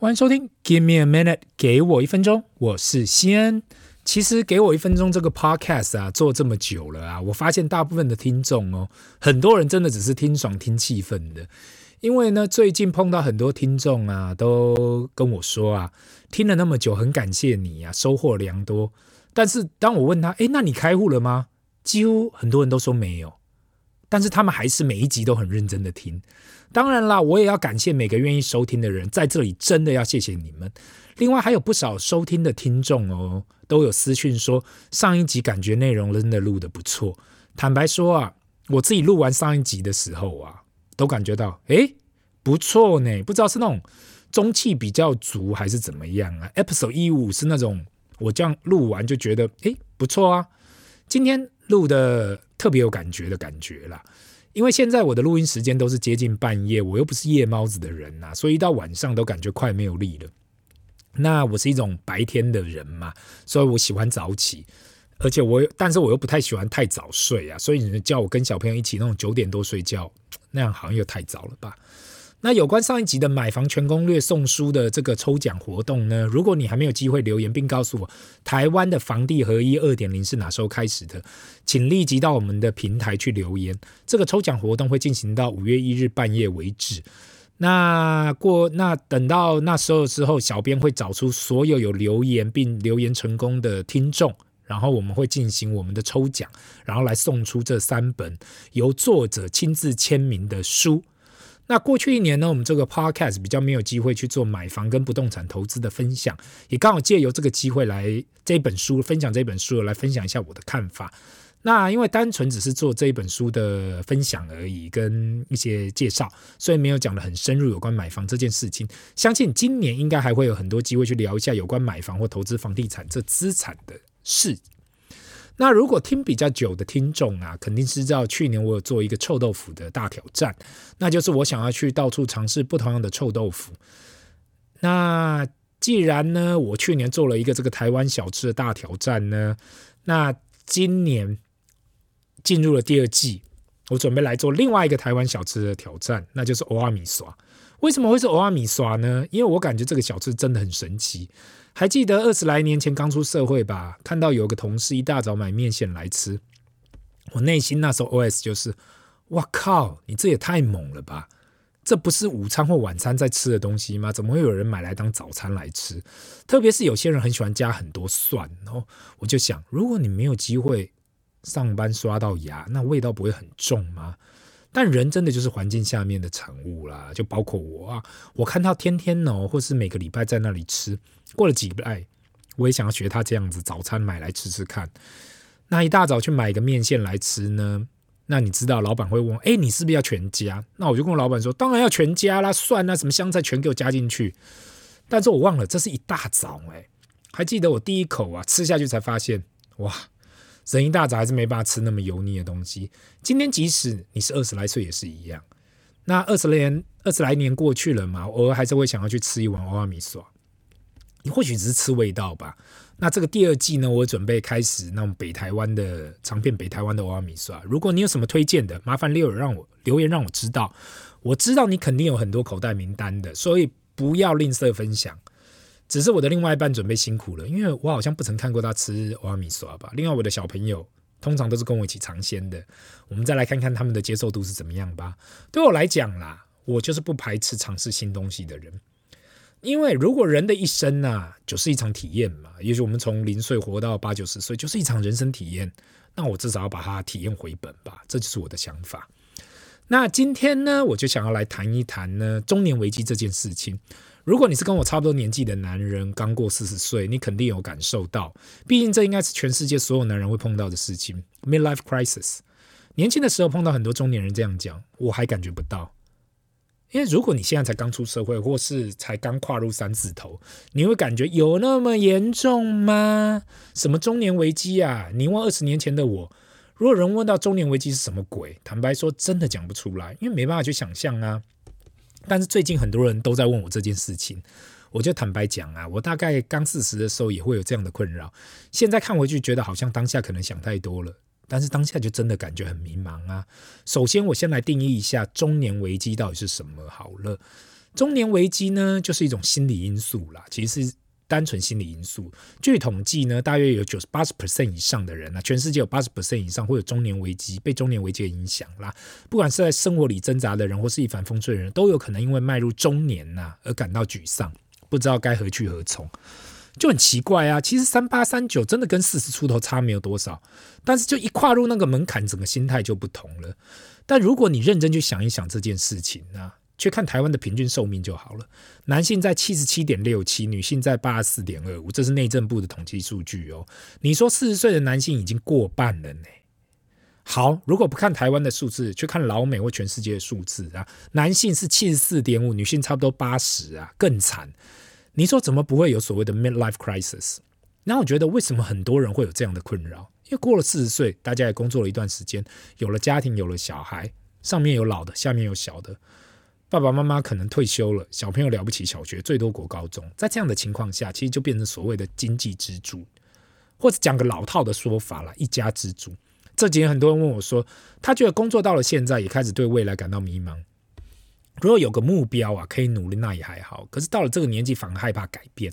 欢迎收听，Give me a minute，给我一分钟，我是西恩。其实给我一分钟这个 podcast 啊，做这么久了啊，我发现大部分的听众哦，很多人真的只是听爽、听气氛的。因为呢，最近碰到很多听众啊，都跟我说啊，听了那么久，很感谢你啊，收获良多。但是当我问他，诶，那你开户了吗？几乎很多人都说没有。但是他们还是每一集都很认真的听，当然啦，我也要感谢每个愿意收听的人，在这里真的要谢谢你们。另外还有不少收听的听众哦，都有私讯说上一集感觉内容真的录得不错。坦白说啊，我自己录完上一集的时候啊，都感觉到诶不错呢，不知道是那种中气比较足还是怎么样啊。Episode 一五是那种我这样录完就觉得诶不错啊，今天录的。特别有感觉的感觉啦，因为现在我的录音时间都是接近半夜，我又不是夜猫子的人呐，所以一到晚上都感觉快没有力了。那我是一种白天的人嘛，所以我喜欢早起，而且我，但是我又不太喜欢太早睡啊，所以你叫我跟小朋友一起那种九点多睡觉，那样好像又太早了吧。那有关上一集的买房全攻略送书的这个抽奖活动呢？如果你还没有机会留言并告诉我台湾的房地合一二点零是哪时候开始的，请立即到我们的平台去留言。这个抽奖活动会进行到五月一日半夜为止。那过那等到那时候之后，小编会找出所有有留言并留言成功的听众，然后我们会进行我们的抽奖，然后来送出这三本由作者亲自签名的书。那过去一年呢，我们这个 podcast 比较没有机会去做买房跟不动产投资的分享，也刚好借由这个机会来这本书分享这本书来分享一下我的看法。那因为单纯只是做这一本书的分享而已，跟一些介绍，所以没有讲得很深入有关买房这件事情。相信今年应该还会有很多机会去聊一下有关买房或投资房地产这资产的事。那如果听比较久的听众啊，肯定知道去年我有做一个臭豆腐的大挑战，那就是我想要去到处尝试不同样的臭豆腐。那既然呢，我去年做了一个这个台湾小吃的大挑战呢，那今年进入了第二季，我准备来做另外一个台湾小吃的挑战，那就是蚵仔面线。为什么会是欧阿米刷呢？因为我感觉这个小吃真的很神奇。还记得二十来年前刚出社会吧？看到有个同事一大早买面线来吃，我内心那时候 OS 就是：哇靠，你这也太猛了吧！这不是午餐或晚餐在吃的东西吗？怎么会有人买来当早餐来吃？特别是有些人很喜欢加很多蒜，然后我就想，如果你没有机会上班刷到牙，那味道不会很重吗？但人真的就是环境下面的产物啦，就包括我啊，我看他天天哦，或是每个礼拜在那里吃，过了几个礼拜，我也想要学他这样子，早餐买来吃吃看。那一大早去买一个面线来吃呢？那你知道老板会问，哎，你是不是要全加？那我就跟我老板说，当然要全加啦，蒜啊，什么香菜全给我加进去。但是我忘了，这是一大早哎，还记得我第一口啊吃下去才发现，哇！人一大早还是没办法吃那么油腻的东西。今天即使你是二十来岁也是一样。那二十年、二十来年过去了嘛，偶尔还是会想要去吃一碗蚵仔面线。你或许只是吃味道吧。那这个第二季呢，我准备开始那种北台湾的尝遍北台湾的蚵仔面线。如果你有什么推荐的，麻烦留言让我留言让我知道。我知道你肯定有很多口袋名单的，所以不要吝啬分享。只是我的另外一半准备辛苦了，因为我好像不曾看过他吃蚵仔面线吧。另外，我的小朋友通常都是跟我一起尝鲜的，我们再来看看他们的接受度是怎么样吧。对我来讲啦，我就是不排斥尝试新东西的人，因为如果人的一生呐、啊，就是一场体验嘛。也许我们从零岁活到八九十岁，就是一场人生体验，那我至少要把它体验回本吧。这就是我的想法。那今天呢，我就想要来谈一谈呢中年危机这件事情。如果你是跟我差不多年纪的男人，刚过四十岁，你肯定有感受到。毕竟这应该是全世界所有男人会碰到的事情，midlife crisis。年轻的时候碰到很多中年人这样讲，我还感觉不到。因为如果你现在才刚出社会，或是才刚跨入三字头，你会感觉有那么严重吗？什么中年危机啊？你问二十年前的我，如果人问到中年危机是什么鬼，坦白说，真的讲不出来，因为没办法去想象啊。但是最近很多人都在问我这件事情，我就坦白讲啊，我大概刚四十的时候也会有这样的困扰。现在看回去，觉得好像当下可能想太多了，但是当下就真的感觉很迷茫啊。首先，我先来定义一下中年危机到底是什么好了。中年危机呢，就是一种心理因素啦，其实单纯心理因素。据统计呢，大约有九十八十 percent 以上的人啊，全世界有八十 percent 以上会有中年危机，被中年危机的影响啦。不管是在生活里挣扎的人，或是一帆风顺的人，都有可能因为迈入中年呐、而感到沮丧，不知道该何去何从，就很奇怪啊。其实三八三九真的跟四十出头差没有多少，但是就一跨入那个门槛，整个心态就不同了。但如果你认真去想一想这件事情啊。去看台湾的平均寿命就好了，男性在七十七点六七，女性在八十四点二五，这是内政部的统计数据哦。你说四十岁的男性已经过半了呢？好，如果不看台湾的数字，去看老美或全世界的数字啊，男性是七十四点五，女性差不多八十啊，更惨。你说怎么不会有所谓的 midlife crisis？那我觉得为什么很多人会有这样的困扰？因为过了四十岁，大家也工作了一段时间，有了家庭，有了小孩，上面有老的，下面有小的。爸爸妈妈可能退休了，小朋友了不起，小学最多国高中，在这样的情况下，其实就变成所谓的经济支柱，或者讲个老套的说法了，一家之主。这几天很多人问我说，他觉得工作到了现在，也开始对未来感到迷茫。如果有个目标啊，可以努力，那也还好。可是到了这个年纪，反而害怕改变。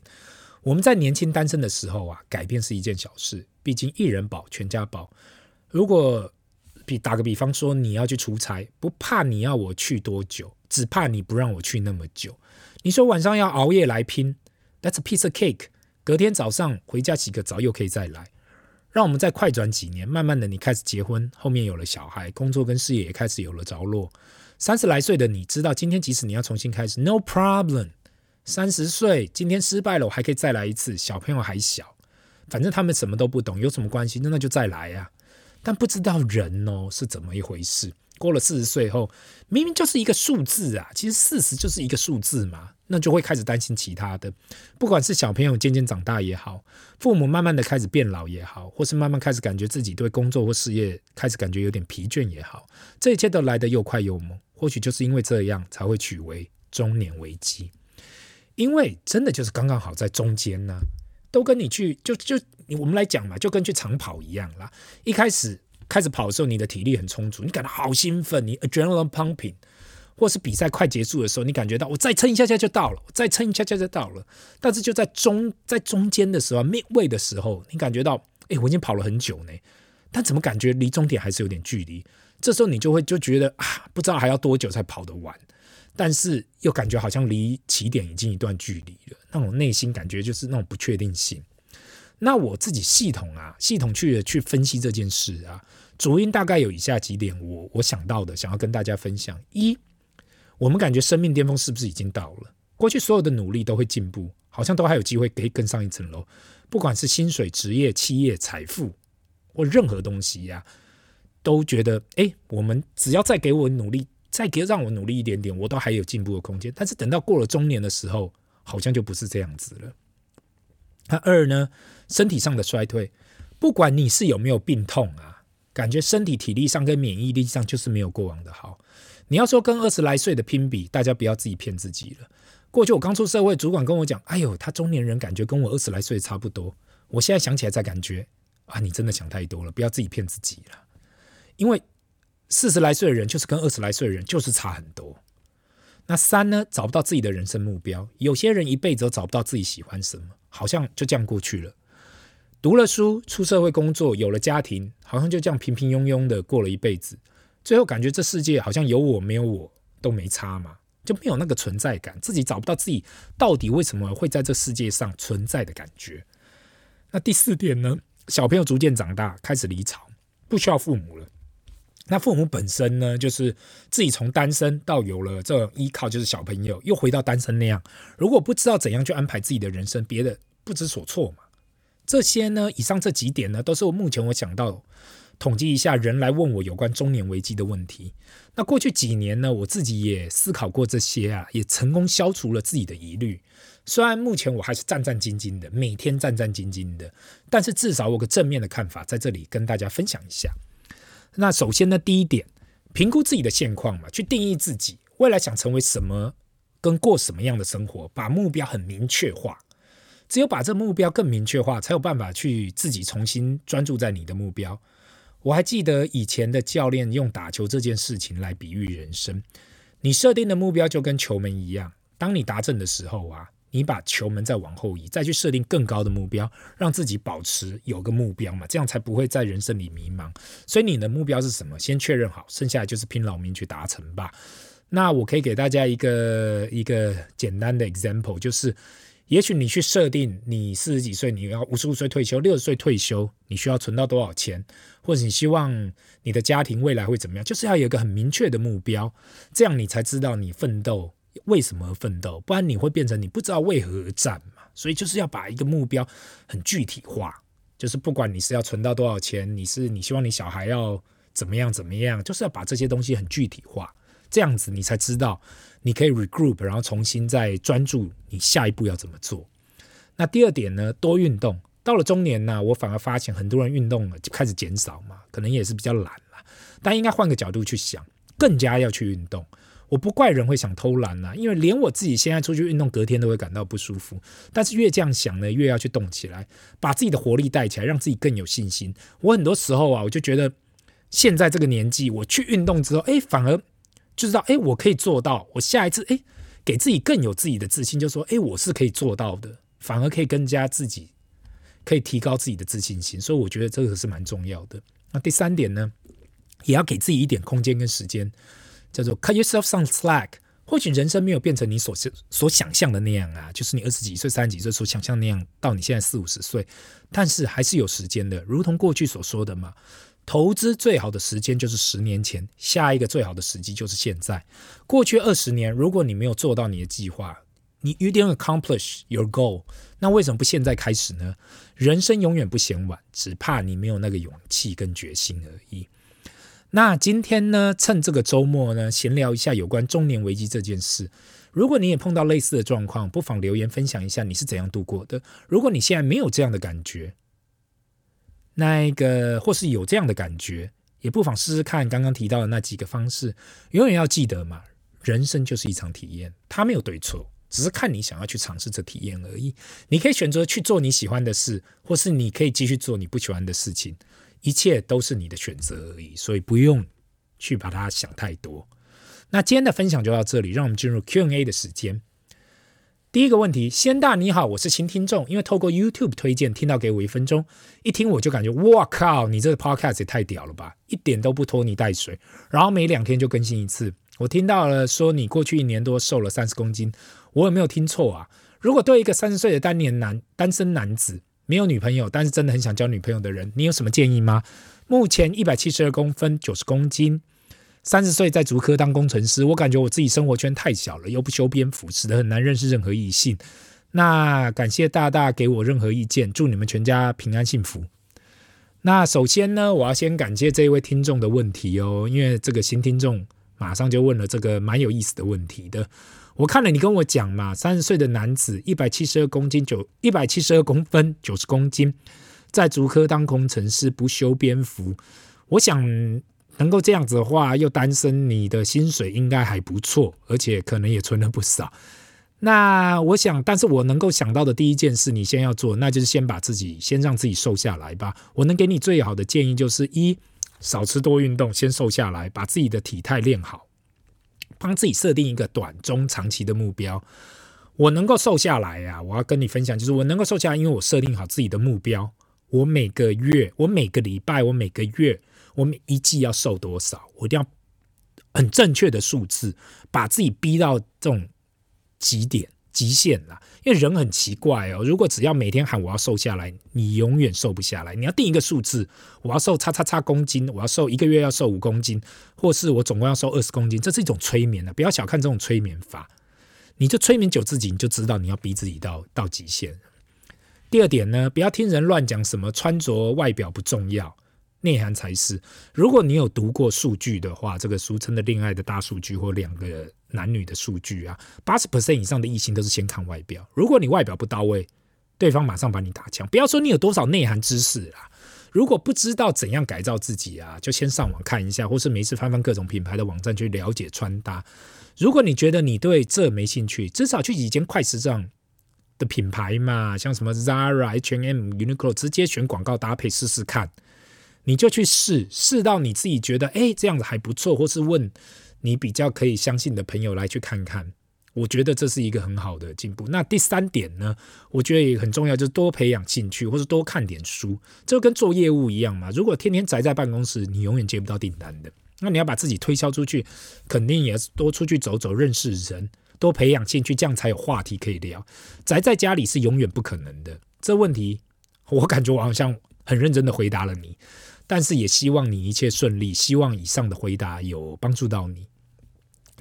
我们在年轻单身的时候啊，改变是一件小事，毕竟一人保全家保。如果比打个比方说，你要去出差，不怕你要我去多久。只怕你不让我去那么久。你说晚上要熬夜来拼，That's a piece of cake。隔天早上回家洗个澡又可以再来。让我们再快转几年，慢慢的你开始结婚，后面有了小孩，工作跟事业也开始有了着落。三十来岁的你知道，今天即使你要重新开始，No problem。三十岁今天失败了，我还可以再来一次。小朋友还小，反正他们什么都不懂，有什么关系？那那就再来呀。但不知道人哦是怎么一回事。过了四十岁后，明明就是一个数字啊，其实四十就是一个数字嘛，那就会开始担心其他的，不管是小朋友渐渐长大也好，父母慢慢的开始变老也好，或是慢慢开始感觉自己对工作或事业开始感觉有点疲倦也好，这一切都来得又快又猛，或许就是因为这样才会取为中年危机，因为真的就是刚刚好在中间呢、都跟你去就就你我们来讲嘛，就跟去长跑一样啦，一开始。开始跑的时候，你的体力很充足，你感到好兴奋，你 adrenaline pumping，或是比赛快结束的时候，你感觉到我再撑一下下就到了，我再撑一下下就到了。但是就在中在中间的时候，midway 的时候，你感觉到，哎，我已经跑了很久呢，但怎么感觉离终点还是有点距离？这时候你就会就觉得啊，不知道还要多久才跑得完，但是又感觉好像离起点已经一段距离了，那种内心感觉就是那种不确定性。那我自己系统啊，系统去去分析这件事啊，主因大概有以下几点我，我想到的，想要跟大家分享：一，我们感觉生命巅峰是不是已经到了？过去所有的努力都会进步，好像都还有机会可以更上一层楼。不管是薪水、职业、企业、财富或任何东西呀、都觉得，哎，我们只要再给我努力，再给让我努力一点点，我都还有进步的空间。但是等到过了中年的时候，好像就不是这样子了。那二呢？身体上的衰退，不管你是有没有病痛啊，感觉身体体力上跟免疫力上就是没有过往的好。你要说跟二十来岁的拼比，大家不要自己骗自己了。过去我刚出社会，主管跟我讲：“哎呦，他中年人感觉跟我二十来岁差不多。”我现在想起来才感觉啊，你真的想太多了，不要自己骗自己了。因为四十来岁的人就是跟二十来岁的人就是差很多。那三呢？找不到自己的人生目标，有些人一辈子都找不到自己喜欢什么，好像就这样过去了。读了书，出社会工作，有了家庭，好像就这样平平庸庸的过了一辈子。最后感觉这世界好像有我没有我都没差嘛，就没有那个存在感，自己找不到自己到底为什么会在这世界上存在的感觉。那第四点呢？小朋友逐渐长大，开始离巢，不需要父母了。那父母本身呢，就是自己从单身到有了这种依靠，就是小朋友又回到单身那样。如果不知道怎样去安排自己的人生，别的不知所措嘛。这些呢，以上这几点呢，都是我目前我想到统计一下人来问我有关中年危机的问题。那过去几年呢，我自己也思考过这些啊，也成功消除了自己的疑虑。虽然目前我还是战战兢兢的，每天战战兢兢的，但是至少我有个正面的看法在这里跟大家分享一下。那首先呢，第一点，评估自己的现况嘛，去定义自己未来想成为什么，跟过什么样的生活，把目标很明确化。只有把这目标更明确化，才有办法去自己重新专注在你的目标。我还记得以前的教练用打球这件事情来比喻人生，你设定的目标就跟球门一样，当你达阵的时候啊，你把球门再往后移，再去设定更高的目标，让自己保持有个目标嘛，这样才不会在人生里迷茫。所以你的目标是什么？先确认好，剩下来就是拼老命去达成吧。那我可以给大家一个一个简单的 example，就是，也许你去设定你四十几岁，你要五十五岁退休，六十岁退休，你需要存到多少钱，或者你希望你的家庭未来会怎么样，就是要有一个很明确的目标，这样你才知道你奋斗为什么而奋斗，不然你会变成你不知道为何而战嘛。所以就是要把一个目标很具体化，就是不管你是要存到多少钱，你是你希望你小孩要怎么样怎么样，就是要把这些东西很具体化。这样子你才知道，你可以 regroup，然后重新再专注你下一步要怎么做。那第二点呢，多运动。到了中年呢，我反而发现很多人运动了就开始减少嘛，可能也是比较懒了。但应该换个角度去想，更加要去运动。我不怪人会想偷懒呐，因为连我自己现在出去运动，隔天都会感到不舒服。但是越这样想呢，越要去动起来，把自己的活力带起来，让自己更有信心。我很多时候啊，我就觉得现在这个年纪，我去运动之后，哎，反而。就知道，哎，我可以做到。我下一次，哎，给自己更有自己的自信，就说，哎，我是可以做到的，反而可以更加自己，可以提高自己的自信心。所以我觉得这个是蛮重要的。那第三点呢，也要给自己一点空间跟时间，叫做 cut yourself some slack。或许人生没有变成你所想所想象的那样啊，就是你二十几岁、三十几岁所想象那样，到你现在四五十岁，但是还是有时间的，如同过去所说的嘛。投资最好的时间就是十年前，下一个最好的时机就是现在。过去二十年，如果你没有做到你的计划，你 you didn't accomplish your goal，那为什么不现在开始呢？人生永远不嫌晚，只怕你没有那个勇气跟决心而已。那今天呢，趁这个周末呢，闲聊一下有关中年危机这件事。如果你也碰到类似的状况，不妨留言分享一下你是怎样度过的。如果你现在没有这样的感觉，那一个，或是有这样的感觉，也不妨试试看刚刚提到的那几个方式。永远要记得嘛，人生就是一场体验，它没有对错，只是看你想要去尝试这体验而已。你可以选择去做你喜欢的事，或是你可以继续做你不喜欢的事情，一切都是你的选择而已。所以不用去把它想太多。那今天的分享就到这里，让我们进入 Q&A 的时间。第一个问题，仙大你好，我是新听众，因为透过 YouTube 推荐听到给我一分钟，一听我就感觉哇靠，你这个 Podcast 也太屌了吧，一点都不拖泥带水，然后每两天就更新一次。我听到了说你过去一年多瘦了三十公斤，我有没有听错啊？如果对一个三十岁的单年男单身男子没有女朋友，但是真的很想交女朋友的人，你有什么建议吗？目前一百七十二公分，九十公斤。三十岁在竹科当工程师，我感觉我自己生活圈太小了，又不修边幅，使得很难认识任何异性。那感谢大大给我任何意见，祝你们全家平安幸福。那首先呢，我要先感谢这一位听众的问题哦，因为这个新听众马上就问了这个蛮有意思的问题的。我看了你跟我讲嘛，三十岁的男子，一百七十二公斤，九一百七十二公分，九十公斤，在竹科当工程师，不修边幅，我想。能够这样子的话，又单身，你的薪水应该还不错，而且可能也存了不少。那我想，但是我能够想到的第一件事，你先要做，那就是先把自己，先让自己瘦下来吧。我能给你最好的建议就是：一，少吃多运动，先瘦下来，把自己的体态练好，帮自己设定一个短、中、长期的目标。我能够瘦下来呀，我要跟你分享，就是我能够瘦下来，因为我设定好自己的目标。我每个月，我每个礼拜，我每个月。我每一季要瘦多少？我一定要很正确的数字，把自己逼到这种极点、极限啦。因为人很奇怪哦，如果只要每天喊我要瘦下来，你永远瘦不下来。你要定一个数字，我要瘦叉叉叉公斤，我要瘦一个月要瘦五公斤，或是我总共要瘦二十公斤，这是一种催眠啊，不要小看这种催眠法。你就催眠久自己，你就知道你要逼自己到到极限。第二点呢，不要听人乱讲，什么穿着外表不重要。内涵才是。如果你有读过数据的话，这个俗称的恋爱的大数据或两个男女的数据啊，八十 percent 以上的异性都是先看外表。如果你外表不到位，对方马上把你打枪。不要说你有多少内涵知识啊，如果不知道怎样改造自己啊，就先上网看一下，或是没事翻翻各种品牌的网站去了解穿搭。如果你觉得你对这没兴趣，至少去几间快时尚的品牌嘛，像什么 Zara、H&M、Uniqlo，直接选广告搭配试试看。你就去试试到你自己觉得，哎，这样子还不错，或是问你比较可以相信的朋友来去看看。我觉得这是一个很好的进步。那第三点呢，我觉得也很重要，就是多培养兴趣，或者多看点书。这跟做业务一样嘛。如果天天宅在办公室，你永远接不到订单的。那你要把自己推销出去，肯定也是多出去走走，认识人，多培养兴趣，这样才有话题可以聊。宅在家里是永远不可能的。这问题，我感觉我好像很认真的回答了你，但是也希望你一切顺利，希望以上的回答有帮助到你。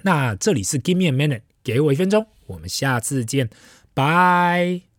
那这里是 Give me a minute。给我一分钟，我们下次见，拜。